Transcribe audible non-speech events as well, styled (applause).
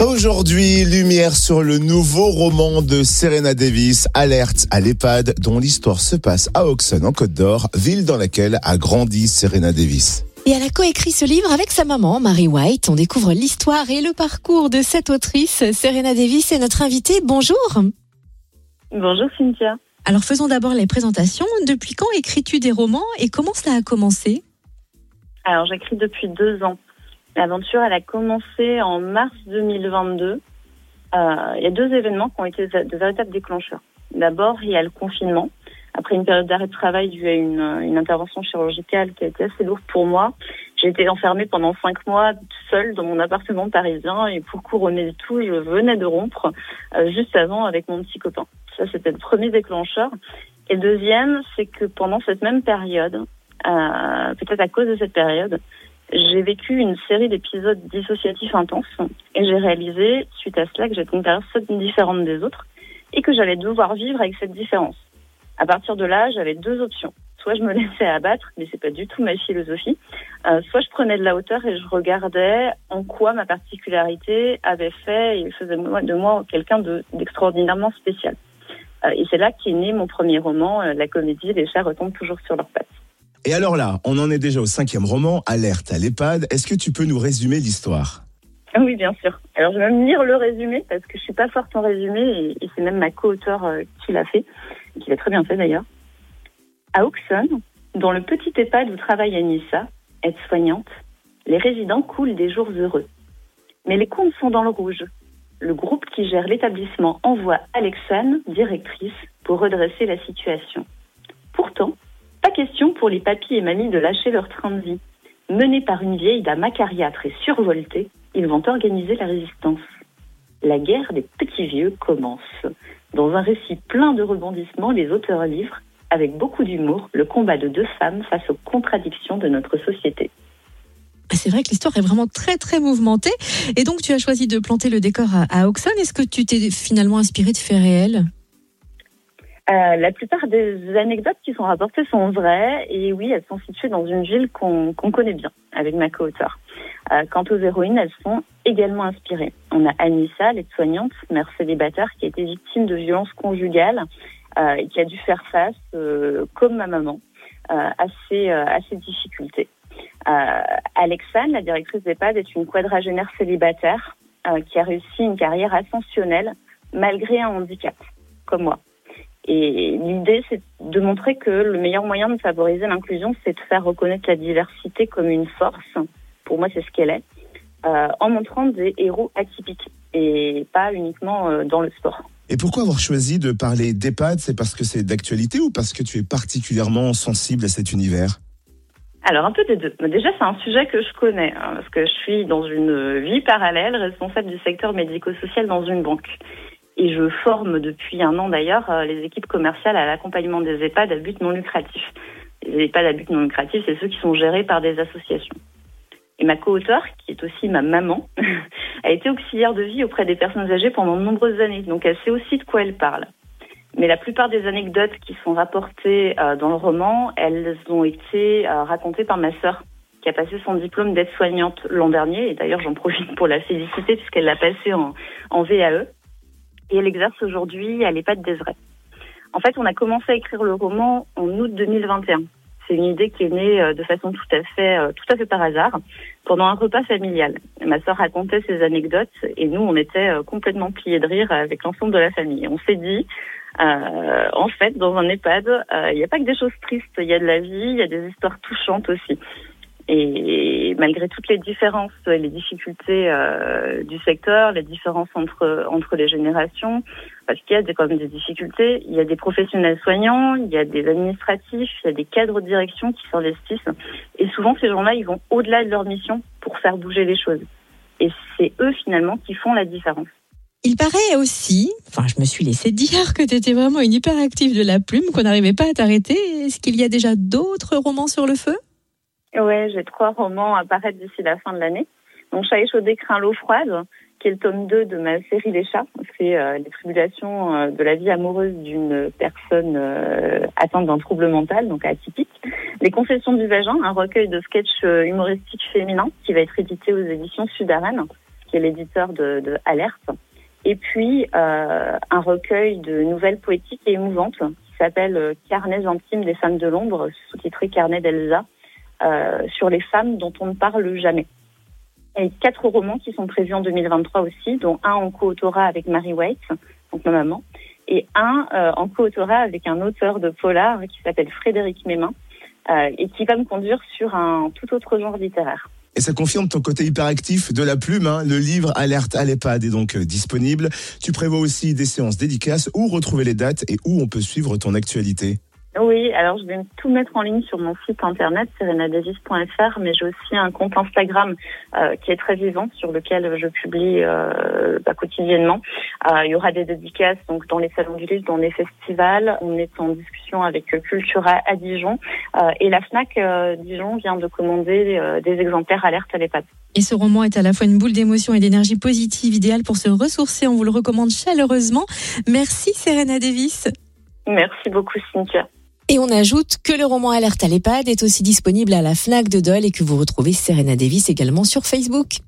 Aujourd'hui, lumière sur le nouveau roman de Serena Davis, Alerte à l'EHPAD, dont l'histoire se passe à Auxonne, en Côte d'Or, ville dans laquelle a grandi Serena Davis. Et elle a coécrit ce livre avec sa maman, Mary White. On découvre l'histoire et le parcours de cette autrice. Serena Davis est notre invitée. Bonjour. Bonjour Cynthia. Alors faisons d'abord les présentations. Depuis quand écris-tu des romans et comment cela a commencé? Alors j'écris depuis deux ans. L'aventure, elle a commencé en mars 2022. Euh, il y a deux événements qui ont été de véritables déclencheurs. D'abord, il y a le confinement. Après une période d'arrêt de travail due à une, une, intervention chirurgicale qui a été assez lourde pour moi, j'ai été enfermée pendant cinq mois seule dans mon appartement parisien et pour couronner tout, je venais de rompre euh, juste avant avec mon petit copain. Ça, c'était le premier déclencheur. Et deuxième, c'est que pendant cette même période, euh, peut-être à cause de cette période, j'ai vécu une série d'épisodes dissociatifs intenses et j'ai réalisé, suite à cela, que j'étais une personne différente des autres et que j'allais devoir vivre avec cette différence. À partir de là, j'avais deux options. Soit je me laissais abattre, mais c'est pas du tout ma philosophie. Euh, soit je prenais de la hauteur et je regardais en quoi ma particularité avait fait et faisait de moi quelqu'un d'extraordinairement spécial. Euh, et c'est là qu'est né mon premier roman, euh, la comédie Les chats retombent toujours sur leurs pattes. Et alors là, on en est déjà au cinquième roman, Alerte à l'EHPAD. Est-ce que tu peux nous résumer l'histoire? Oui, bien sûr. Alors je vais même lire le résumé parce que je suis pas forte en résumé et, c'est même ma co-auteur euh, qui l'a fait, qui l'a très bien fait d'ailleurs. À Auxonne, dans le petit EHPAD où travaille Anissa, aide-soignante, les résidents coulent des jours heureux. Mais les comptes sont dans le rouge. Le groupe qui gère l'établissement envoie Alexane, directrice, pour redresser la situation. Pas question pour les papis et mamies de lâcher leur train de vie. Menés par une vieille dame acariâtre et survoltée, ils vont organiser la résistance. La guerre des petits vieux commence. Dans un récit plein de rebondissements, les auteurs livrent, avec beaucoup d'humour, le combat de deux femmes face aux contradictions de notre société. C'est vrai que l'histoire est vraiment très très mouvementée. Et donc tu as choisi de planter le décor à, à Auxonne. Est-ce que tu t'es finalement inspiré de faits réels? Euh, la plupart des anecdotes qui sont rapportées sont vraies et oui, elles sont situées dans une ville qu'on connaît bien avec ma co-auteur. Euh, quant aux héroïnes, elles sont également inspirées. On a Anissa, l'aide-soignante, mère célibataire, qui a été victime de violences conjugales euh, et qui a dû faire face, euh, comme ma maman, à, ces, à ces difficultés. Alexane, la directrice d'EHPAD, est une quadragénaire célibataire qui a réussi une carrière ascensionnelle malgré un handicap, comme moi. Et l'idée, c'est de montrer que le meilleur moyen de favoriser l'inclusion, c'est de faire reconnaître la diversité comme une force. Pour moi, c'est ce qu'elle est, euh, en montrant des héros atypiques et pas uniquement euh, dans le sport. Et pourquoi avoir choisi de parler d'EHPAD? C'est parce que c'est d'actualité ou parce que tu es particulièrement sensible à cet univers? Alors un peu des deux. Déjà c'est un sujet que je connais hein, parce que je suis dans une vie parallèle responsable du secteur médico-social dans une banque. Et je forme depuis un an d'ailleurs euh, les équipes commerciales à l'accompagnement des EHPAD à but non lucratif. Les EHPAD à but non lucratif, c'est ceux qui sont gérés par des associations. Et ma co-auteure, qui est aussi ma maman, (laughs) a été auxiliaire de vie auprès des personnes âgées pendant de nombreuses années. Donc elle sait aussi de quoi elle parle. Mais la plupart des anecdotes qui sont rapportées euh, dans le roman, elles ont été euh, racontées par ma sœur, qui a passé son diplôme d'aide-soignante l'an dernier. Et d'ailleurs, j'en profite pour la féliciter puisqu'elle l'a passé en, en VAE et elle exerce aujourd'hui à l'EHPAD d'Ezray. En fait, on a commencé à écrire le roman en août 2021. C'est une idée qui est née euh, de façon tout à fait, euh, tout à fait par hasard, pendant un repas familial. Ma sœur racontait ses anecdotes et nous, on était euh, complètement pliés de rire avec l'ensemble de la famille. On s'est dit, euh, en fait, dans un EHPAD, il n'y a pas que des choses tristes, il y a de la vie, il y a des histoires touchantes aussi. Et malgré toutes les différences et les difficultés euh, du secteur, les différences entre entre les générations, parce qu'il y a des, quand même des difficultés, il y a des professionnels soignants, il y a des administratifs, il y a des cadres de direction qui s'investissent. Et souvent, ces gens-là, ils vont au-delà de leur mission pour faire bouger les choses. Et c'est eux, finalement, qui font la différence. Il paraît aussi, enfin je me suis laissé dire que tu étais vraiment une hyperactive de la plume, qu'on n'arrivait pas à t'arrêter. Est-ce qu'il y a déjà d'autres romans sur le feu? Ouais, j'ai trois romans à paraître d'ici la fin de l'année. Donc, Chat échaudé craint l'eau froide, qui est le tome 2 de ma série Les chats. C'est euh, les tribulations euh, de la vie amoureuse d'une personne euh, atteinte d'un trouble mental, donc atypique. Les confessions du vagin, un recueil de sketchs humoristiques féminins qui va être édité aux éditions Sudarène. qui est l'éditeur de, de Alerte. Et puis un recueil de nouvelles poétiques et émouvantes qui s'appelle Carnet intime des femmes de l'ombre, sous-titré Carnet d'Elsa, sur les femmes dont on ne parle jamais. Et quatre romans qui sont prévus en 2023 aussi, dont un en co-autorat avec Mary Waite, donc ma maman, et un euh, en co-autorat avec un auteur de polar qui s'appelle Frédéric Mémin euh, et qui va me conduire sur un tout autre genre littéraire. Et ça confirme ton côté hyperactif de la plume. Hein. Le livre Alerte à l'EHPAD est donc euh, disponible. Tu prévois aussi des séances dédicaces où retrouver les dates et où on peut suivre ton actualité? Oui, alors je vais tout mettre en ligne sur mon site internet serenadavis.fr, mais j'ai aussi un compte Instagram euh, qui est très vivant sur lequel je publie euh, bah, quotidiennement. Euh, il y aura des dédicaces donc dans les salons du livre, dans les festivals. On est en discussion avec Cultura à Dijon et la Fnac Dijon vient de commander des exemplaires alertes à l'EHPAD. Et ce roman est à la fois une boule d'émotion et d'énergie positive, idéale pour se ressourcer. On vous le recommande chaleureusement. Merci Serena Davis. Merci beaucoup Cynthia. Et on ajoute que le roman Alerte à l'EHPAD est aussi disponible à la FNAC de Dole et que vous retrouvez Serena Davis également sur Facebook.